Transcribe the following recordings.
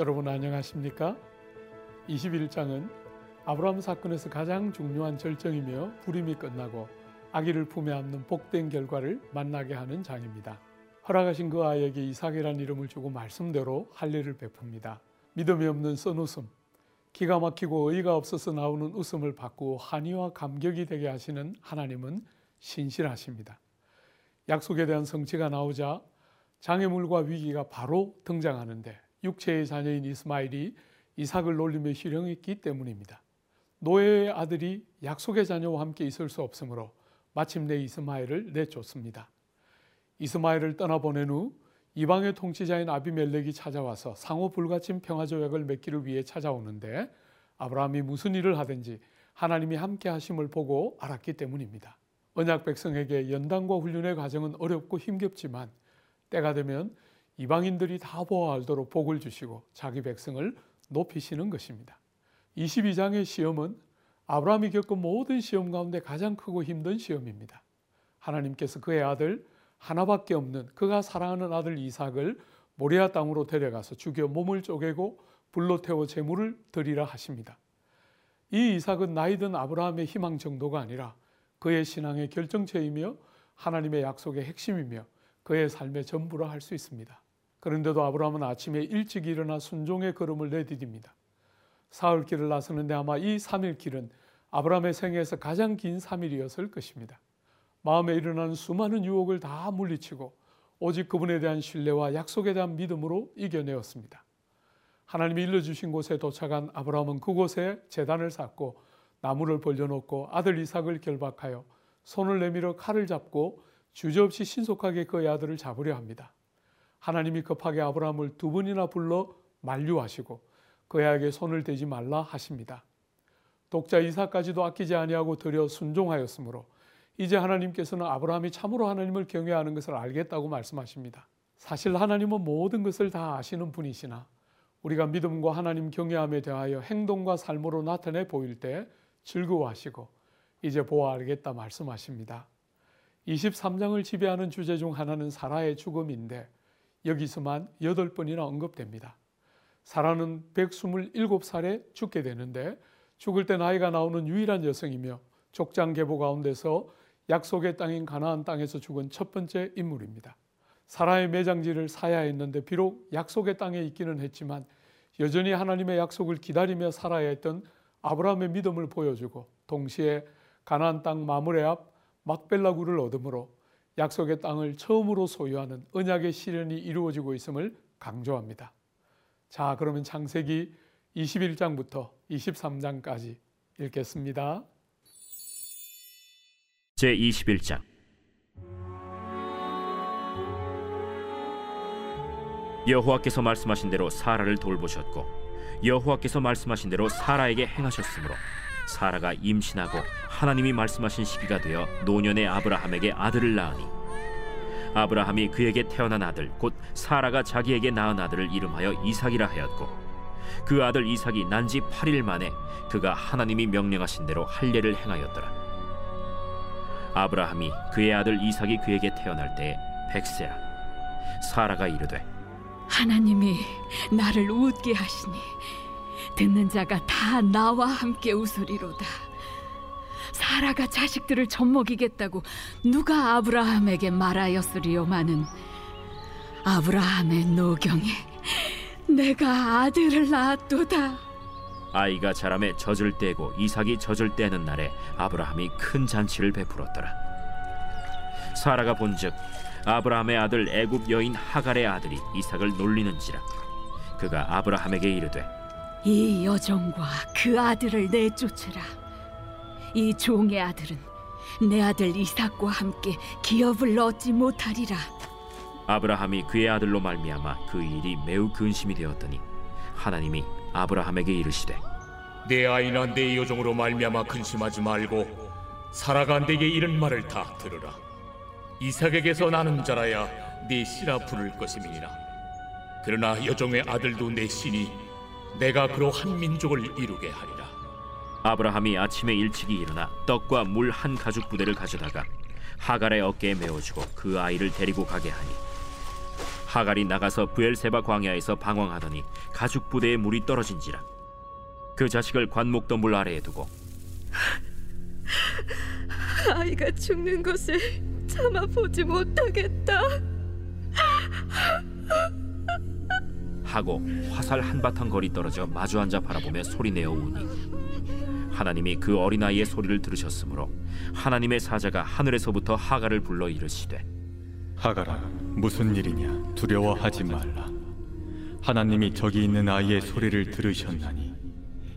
여러분 안녕하십니까? 21장은 아브라함 사건에서 가장 중요한 절정이며 불임이 끝나고 아기를 품에 안는 복된 결과를 만나게 하는 장입니다. 허락하신 그 아이에게 이삭이라는 이름을 주고 말씀대로 할례를 베풉니다. 믿음이 없는 쓴웃음, 기가 막히고 의의가 없어서 나오는 웃음을 바꾸어 한의와 감격이 되게 하시는 하나님은 신실하십니다. 약속에 대한 성취가 나오자 장애물과 위기가 바로 등장하는데 육체의 자녀인 이스마일이 이삭을 놀리며 희령했기 때문입니다. 노예의 아들이 약속의 자녀와 함께 있을 수 없으므로 마침내 이스마엘을 내쫓습니다. 이스마엘을 떠나보낸 후 이방의 통치자인 아비멜렉이 찾아와서 상호 불가침 평화 조약을 맺기를 위해 찾아오는데 아브라함이 무슨 일을 하든지 하나님이 함께 하심을 보고 알았기 때문입니다. 언약 백성에게 연단과 훈련의 과정은 어렵고 힘겹지만 때가 되면 이방인들이 다 보아 알도록 복을 주시고 자기 백성을 높이시는 것입니다. 22장의 시험은 아브라함이 겪은 모든 시험 가운데 가장 크고 힘든 시험입니다. 하나님께서 그의 아들 하나밖에 없는 그가 사랑하는 아들 이삭을 모리아 땅으로 데려가서 죽여 몸을 쪼개고 불로 태워 제물을 드리라 하십니다. 이 이삭은 나이든 아브라함의 희망 정도가 아니라 그의 신앙의 결정체이며 하나님의 약속의 핵심이며 그의 삶의 전부라 할 수 있습니다. 그런데도 아브라함은 아침에 일찍 일어나 순종의 걸음을 내디딥니다. 사흘 길을 나서는데 아마 이 3일 길은 아브라함의 생애에서 가장 긴 3일이었을 것입니다. 마음에 일어나는 수많은 유혹을 다 물리치고 오직 그분에 대한 신뢰와 약속에 대한 믿음으로 이겨내었습니다. 하나님이 일러주신 곳에 도착한 아브라함은 그곳에 재단을 쌓고 나무를 벌려놓고 아들 이삭을 결박하여 손을 내밀어 칼을 잡고 주저없이 신속하게 그의 아들을 잡으려 합니다. 하나님이 급하게 아브라함을 두 번이나 불러 만류하시고 그에게 손을 대지 말라 하십니다. 독자 이삭까지도 아끼지 아니하고 들여 순종하였으므로 이제 하나님께서는 아브라함이 참으로 하나님을 경외하는 것을 알겠다고 말씀하십니다. 사실 하나님은 모든 것을 다 아시는 분이시나 우리가 믿음과 하나님 경외함에 대하여 행동과 삶으로 나타내 보일 때 즐거워하시고 이제 보아 알겠다 말씀하십니다. 23장을 지배하는 주제 중 하나는 사라의 죽음인데 여기서만 8번이나 언급됩니다. 사라는 127살에 죽게 되는데 죽을 때 나이가 나오는 유일한 여성이며 족장 계보 가운데서 약속의 땅인 가나안 땅에서 죽은 첫 번째 인물입니다. 사라의 매장지를 사야 했는데 비록 약속의 땅에 있기는 했지만 여전히 하나님의 약속을 기다리며 살아야 했던 아브라함의 믿음을 보여주고 동시에 가나안 땅 마므레 앞 막벨라구를 얻음으로 약속의 땅을 처음으로 소유하는 언약의 실현이 이루어지고 있음을 강조합니다. 자, 그러면 창세기 21장부터 23장까지 읽겠습니다. 제 21장 여호와께서 말씀하신 대로 사라를 돌보셨고 여호와께서 말씀하신 대로 사라에게 행하셨으므로 사라가 임신하고 하나님이 말씀하신 시기가 되어 노년의 아브라함에게 아들을 낳으니 아브라함이 그에게 태어난 아들 곧 사라가 자기에게 낳은 아들을 이름하여 이삭이라 하였고 그 아들 이삭이 난 지 8일 만에 그가 하나님이 명령하신 대로 할례를 행하였더라. 아브라함이 그의 아들 이삭이 그에게 태어날 때에 백세라 사라가 이르되 하나님이 나를 웃게 하시니 듣는 자가 다 나와 함께 웃으리로다. 사라가 자식들을 젖먹이겠다고 누가 아브라함에게 말하였으리요마는 아브라함의 노경에 내가 아들을 낳았도다. 아이가 자람에 젖을 떼고 이삭이 젖을 떼는 날에 아브라함이 큰 잔치를 베풀었더라. 사라가 본즉 아브라함의 아들 애굽 여인 하갈의 아들이 이삭을 놀리는지라 그가 아브라함에게 이르되 이 여종과 그 아들을 내쫓으라. 이 종의 아들은 내 아들 이삭과 함께 기업을 얻지 못하리라. 아브라함이 그의 아들로 말미암아 그 일이 매우 근심이 되었더니 하나님이 아브라함에게 이르시되 내 아이나 내 여종으로 말미암아 근심하지 말고 사라가 내게 이런 말을 다 들으라 이삭에게서 나는 자라야 네 씨라 부를 것임이니라 그러나 여종의 아들도 내 씨니 내가 그로 한 민족을 이루게 하리라 아브라함이 아침에 일찍이 일어나 떡과 물 한 가죽 부대를 가져다가 하갈의 어깨에 메어주고 그 아이를 데리고 가게 하니 하갈이 나가서 부엘세바 광야에서 방황하더니 가죽 부대에 물이 떨어진지라 그 자식을 관목도 물 아래에 두고 아이가 죽는 것을 참아 보지 못하겠다. 하고 화살 한바탕 거리 떨어져 마주 앉아 바라보며 소리내어 우니 하나님이 그 어린아이의 소리를 들으셨으므로 하나님의 사자가 하늘에서부터 하갈을 불러 이르시되 하가라 무슨 일이냐? 두려워하지 말라. 하나님이 저기 있는 아이의 소리를 들으셨나니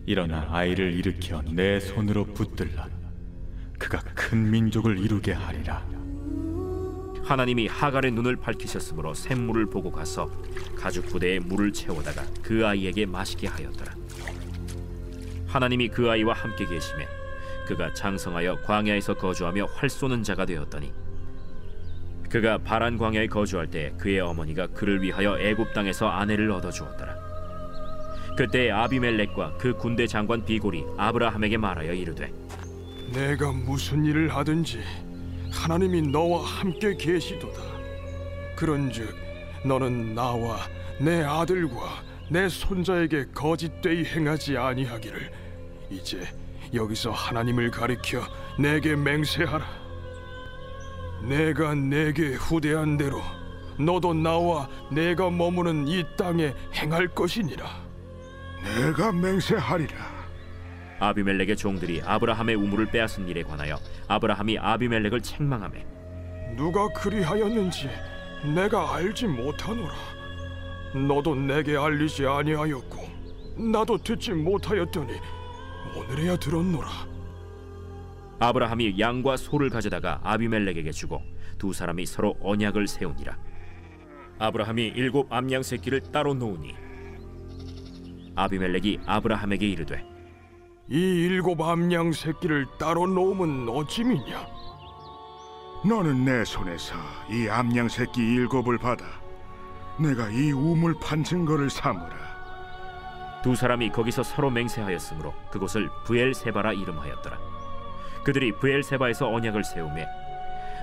일어나 아이를 일으켜 내 손으로 붙들라. 그가 큰 민족을 이루게 하리라 하나님이 하갈의 눈을 밝히셨으므로 샘물을 보고 가서 가죽 부대에 물을 채우다가 그 아이에게 마시게 하였더라. 하나님이 그 아이와 함께 계심에 그가 장성하여 광야에서 거주하며 활 쏘는 자가 되었더니 그가 바란 광야에 거주할 때 그의 어머니가 그를 위하여 애굽 땅에서 아내를 얻어 주었더라. 그때 아비멜렉과 그 군대 장관 비골이 아브라함에게 말하여 이르되 내가 무슨 일을 하든지 하나님이 너와 함께 계시도다. 그런즉 너는 나와 내 아들과 내 손자에게 거짓되이 행하지 아니하기를 이제 여기서 하나님을 가리켜 내게 맹세하라. 내가 내게 후대한 대로 너도 나와 내가 머무는 이 땅에 행할 것이니라. 내가 맹세하리라. 아비멜렉의 종들이 아브라함의 우물을 빼앗은 일에 관하여 아브라함이 아비멜렉을 책망하매 누가 그리하였는지 내가 알지 못하노라. 너도 내게 알리지 아니하였고 나도 듣지 못하였더니 오늘에야 들었노라. 아브라함이 양과 소를 가져다가 아비멜렉에게 주고 두 사람이 서로 언약을 세우니라 아브라함이 일곱 암양 새끼를 따로 놓으니 아비멜렉이 아브라함에게 이르되 이 일곱 암양 새끼를 따로 놓으면 어찜이냐? 너는 내 손에서 이 암양 새끼 일곱을 받아 내가 이 우물 판 증거를 삼으라. 두 사람이 거기서 서로 맹세하였으므로 그곳을 부엘세바라 이름하였더라 그들이 부엘세바에서 언약을 세우매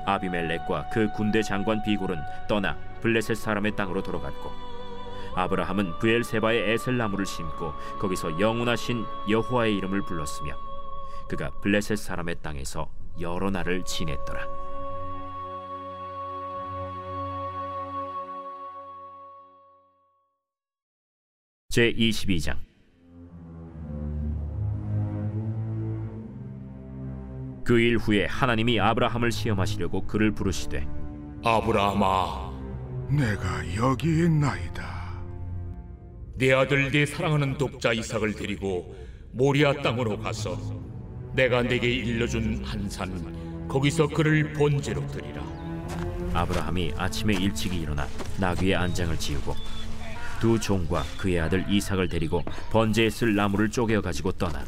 아비멜렉과 그 군대 장관 비골은 떠나 블레셋 사람의 땅으로 돌아갔고 아브라함은 부엘세바에 에셀나무를 심고 거기서 영원하신 여호와의 이름을 불렀으며 그가 블레셋 사람의 땅에서 여러 날을 지냈더라. 제 22장 그 일 후에 하나님이 아브라함을 시험하시려고 그를 부르시되 아브라함아 내가 여기 있나이다. 내 아들 내 사랑하는 독자 이삭을 데리고 모리아 땅으로 가서 내가 내게 일러준 한 산 거기서 그를 번제로 드리라. 아브라함이 아침에 일찍이 일어나 나귀의 안장을 지우고 두 종과 그의 아들 이삭을 데리고 번제에 쓸 나무를 쪼개어 가지고 떠나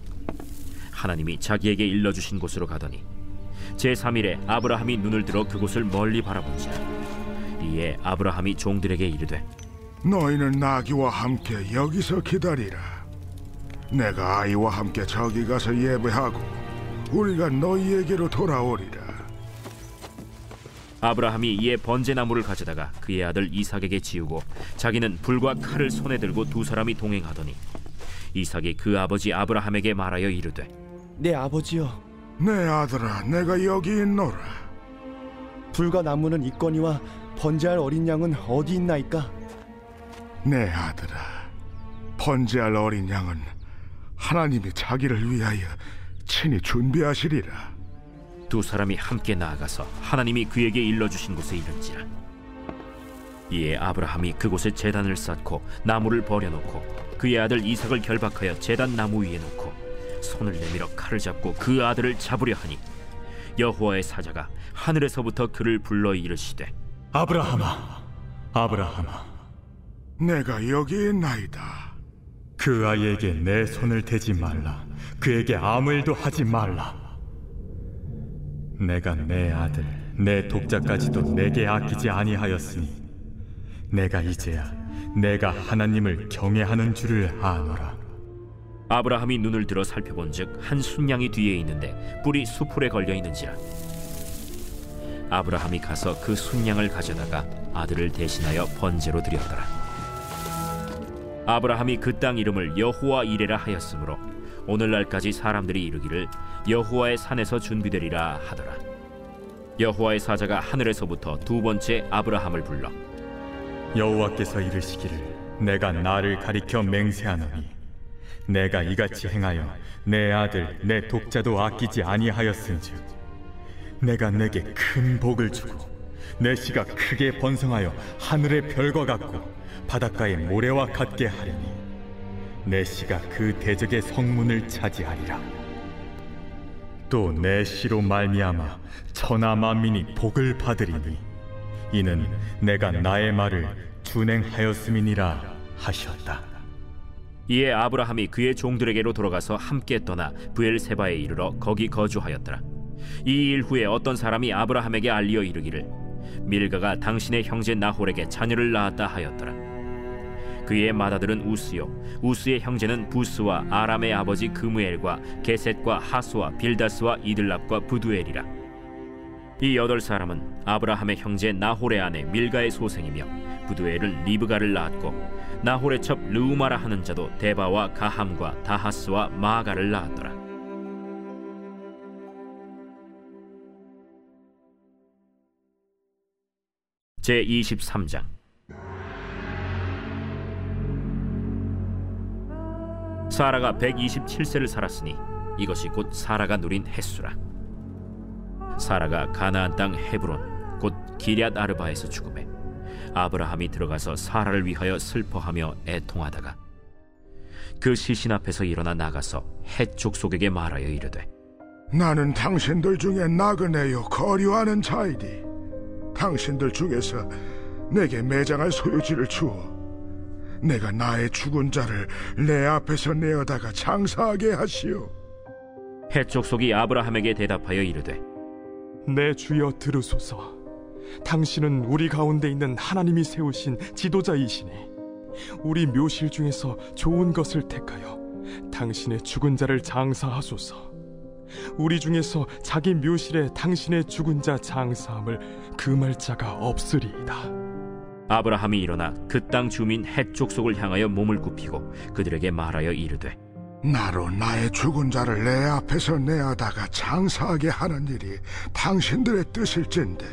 하나님이 자기에게 일러 주신 곳으로 가더니 제3일에 아브라함이 눈을 들어 그곳을 멀리 바라본지라. 이에 아브라함이 종들에게 이르되 너희는 나귀와 함께 여기서 기다리라. 내가 아이와 함께 저기 가서 예배하고 우리가 너희에게로 돌아오리라. 아브라함이 이에 번제나무를 가져다가 그의 아들 이삭에게 지우고 자기는 불과 칼을 손에 들고 두 사람이 동행하더니 이삭이 그 아버지 아브라함에게 말하여 이르되 내 아버지여 내 아들아, 내가 여기 있노라. 불과 나무는 있거니와 번제할 어린 양은 어디 있나이까 내 아들아, 번제할 어린 양은 하나님이 자기를 위하여 친히 준비하시리라. 두 사람이 함께 나아가서 하나님이 그에게 일러주신 곳에 이른지라 이에 아브라함이 그곳에 제단을 쌓고 나무를 버려놓고 그의 아들 이삭을 결박하여 제단 나무 위에 놓고 손을 내밀어 칼을 잡고 그 아들을 잡으려 하니 여호와의 사자가 하늘에서부터 그를 불러 이르시되 아브라함아 아브라함아 내가 여기 있나이다. 그 아이에게 내 손을 대지 말라 그에게 아무 일도 하지 말라 내가 내 아들 내 독자까지도 내게 아끼지 아니하였으니 내가 이제야 내가 하나님을 경외하는 줄을 아노라 아브라함이 눈을 들어 살펴본즉 한 순양이 뒤에 있는데 뿔이 수풀에 걸려 있는지라 아브라함이 가서 그 순양을 가져다가 아들을 대신하여 번제로 드렸더라. 아브라함이 그 땅 이름을 여호와 이레라 하였으므로 오늘날까지 사람들이 이르기를 여호와의 산에서 준비되리라 하더라. 여호와의 사자가 하늘에서부터 두 번째 아브라함을 불러 여호와께서 이르시기를 내가 나를 가리켜 맹세하노니 내가 이같이 행하여 내 아들 내 독자도 아끼지 아니하였은즉 내가 내게 큰 복을 주고 내 씨가 크게 번성하여 하늘의 별과 같고 바닷가의 모래와 같게 하리니 내 씨가 그 대적의 성문을 차지하리라 또 내 씨로 말미암아 천하 만민이 복을 받으리니 이는 내가 나의 말을 준행하였음이니라 하셨다. 이에 아브라함이 그의 종들에게로 돌아가서 함께 떠나 부엘세바에 이르러 거기 거주하였더라. 이 일 후에 어떤 사람이 아브라함에게 알리어 이르기를 밀가가 당신의 형제 나홀에게 자녀를 낳았다 하였더라. 그의 맏아들은 우스요 우스의 형제는 부스와 아람의 아버지 그무엘과 게셋과 하수와 빌다스와 이들랍과 부두엘이라. 이 여덟 사람은 아브라함의 형제 나홀의 아내 밀가의 소생이며 부두엘은 리브가를 낳았고 나홀의 첩 르우마라 하는 자도 데바와 가함과 다하스와 마가를 낳았더라. 제 23장 사라가 127세를 살았으니 이것이 곧 사라가 누린 햇수라. 사라가 가나안 땅 헤브론 곧 기럇 아르바에서 죽음에 아브라함이 들어가서 사라를 위하여 슬퍼하며 애통하다가 그 시신 앞에서 일어나 나가서 헷 족속에게 말하여 이르되 나는 당신들 중에 나그네요 거류하는 자이니 당신들 중에서 내게 매장할 소유지를 주어 내가 나의 죽은 자를 내 앞에서 내어다가 장사하게 하시오 헷 족속이 아브라함에게 대답하여 이르되 내 주여 들으소서. 당신은 우리 가운데 있는 하나님이 세우신 지도자이시니 우리 묘실 중에서 좋은 것을 택하여 당신의 죽은 자를 장사하소서. 우리 중에서 자기 묘실에 당신의 죽은 자 장사함을 금할 자가 없으리이다. 아브라함이 일어나 그 땅 주민 헷 족속을 향하여 몸을 굽히고 그들에게 말하여 이르되 나로 나의 죽은 자를 내 앞에서 내어다가 장사하게 하는 일이 당신들의 뜻일진데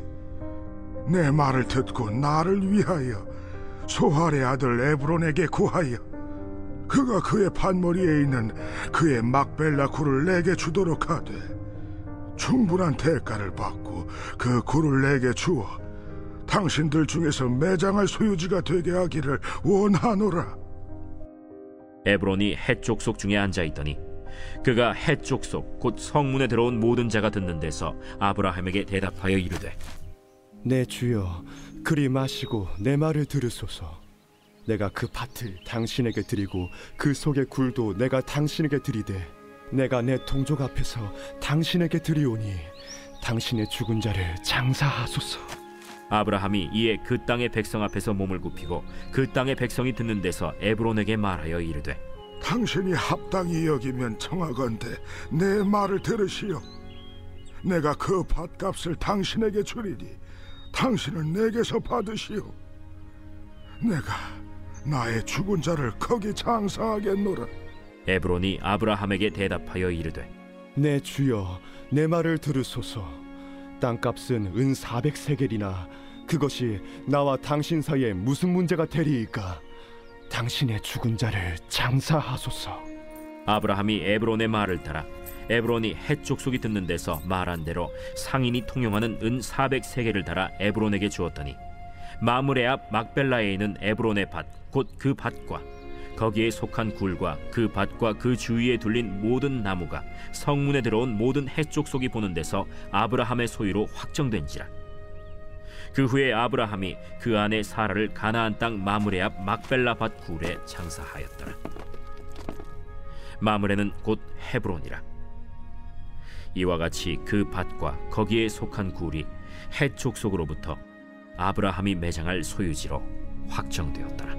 내 말을 듣고 나를 위하여 소할의 아들 에브론에게 구하여 그가 그의 판머리에 있는 그의 막벨라 굴을 내게 주도록 하되 충분한 대가를 받고 그 굴을 내게 주어 당신들 중에서 매장할 소유지가 되게 하기를 원하노라. 에브론이 헷 족속 중에 앉아 있더니 그가 헷 족속 곧 성문에 들어온 모든 자가 듣는 데서 아브라함에게 대답하여 이르되 내 주여 그리 마시고 내 말을 들으소서 내가 그 밭을 당신에게 드리고 그 속의 굴도 내가 당신에게 드리되 내가 내 동족 앞에서 당신에게 드리오니 당신의 죽은 자를 장사하소서 아브라함이 이에 그 땅의 백성 앞에서 몸을 굽히고 그 땅의 백성이 듣는 데서 에브론에게 말하여 이르되 당신이 합당히 여기면 청하건대 내 말을 들으시오. 내가 그 밭값을 당신에게 주리니 당신은 내게서 받으시오. 내가 나의 죽은 자를 거기 장사하겠노라. 에브론이 아브라함에게 대답하여 이르되 내 주여 내 말을 들으소서 땅값은 은 400세겔이나 그것이 나와 당신 사이에 무슨 문제가 되리이까? 당신의 죽은 자를 장사하소서. 아브라함이 에브론의 말을 따라 에브론이 헷 족속이 듣는 데서 말한 대로 상인이 통용하는 은 400세겔을 달아 에브론에게 주었더니 마므레 앞 막벨라에 있는 에브론의 밭 곧 그 밭과 거기에 속한 굴과 그 밭과 그 주위에 둘린 모든 나무가 성문에 들어온 모든 해족속이 보는 데서 아브라함의 소유로 확정된지라. 그 후에 아브라함이 그 안에 사라를 가나안 땅 마므레 앞 막벨라 밭 굴에 장사하였더라. 마므레는 곧 헤브론이라. 이와 같이 그 밭과 거기에 속한 굴이 해족속으로부터 아브라함이 매장할 소유지로 확정되었더라.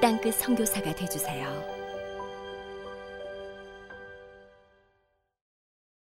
땅끝 선교사가 되주세요.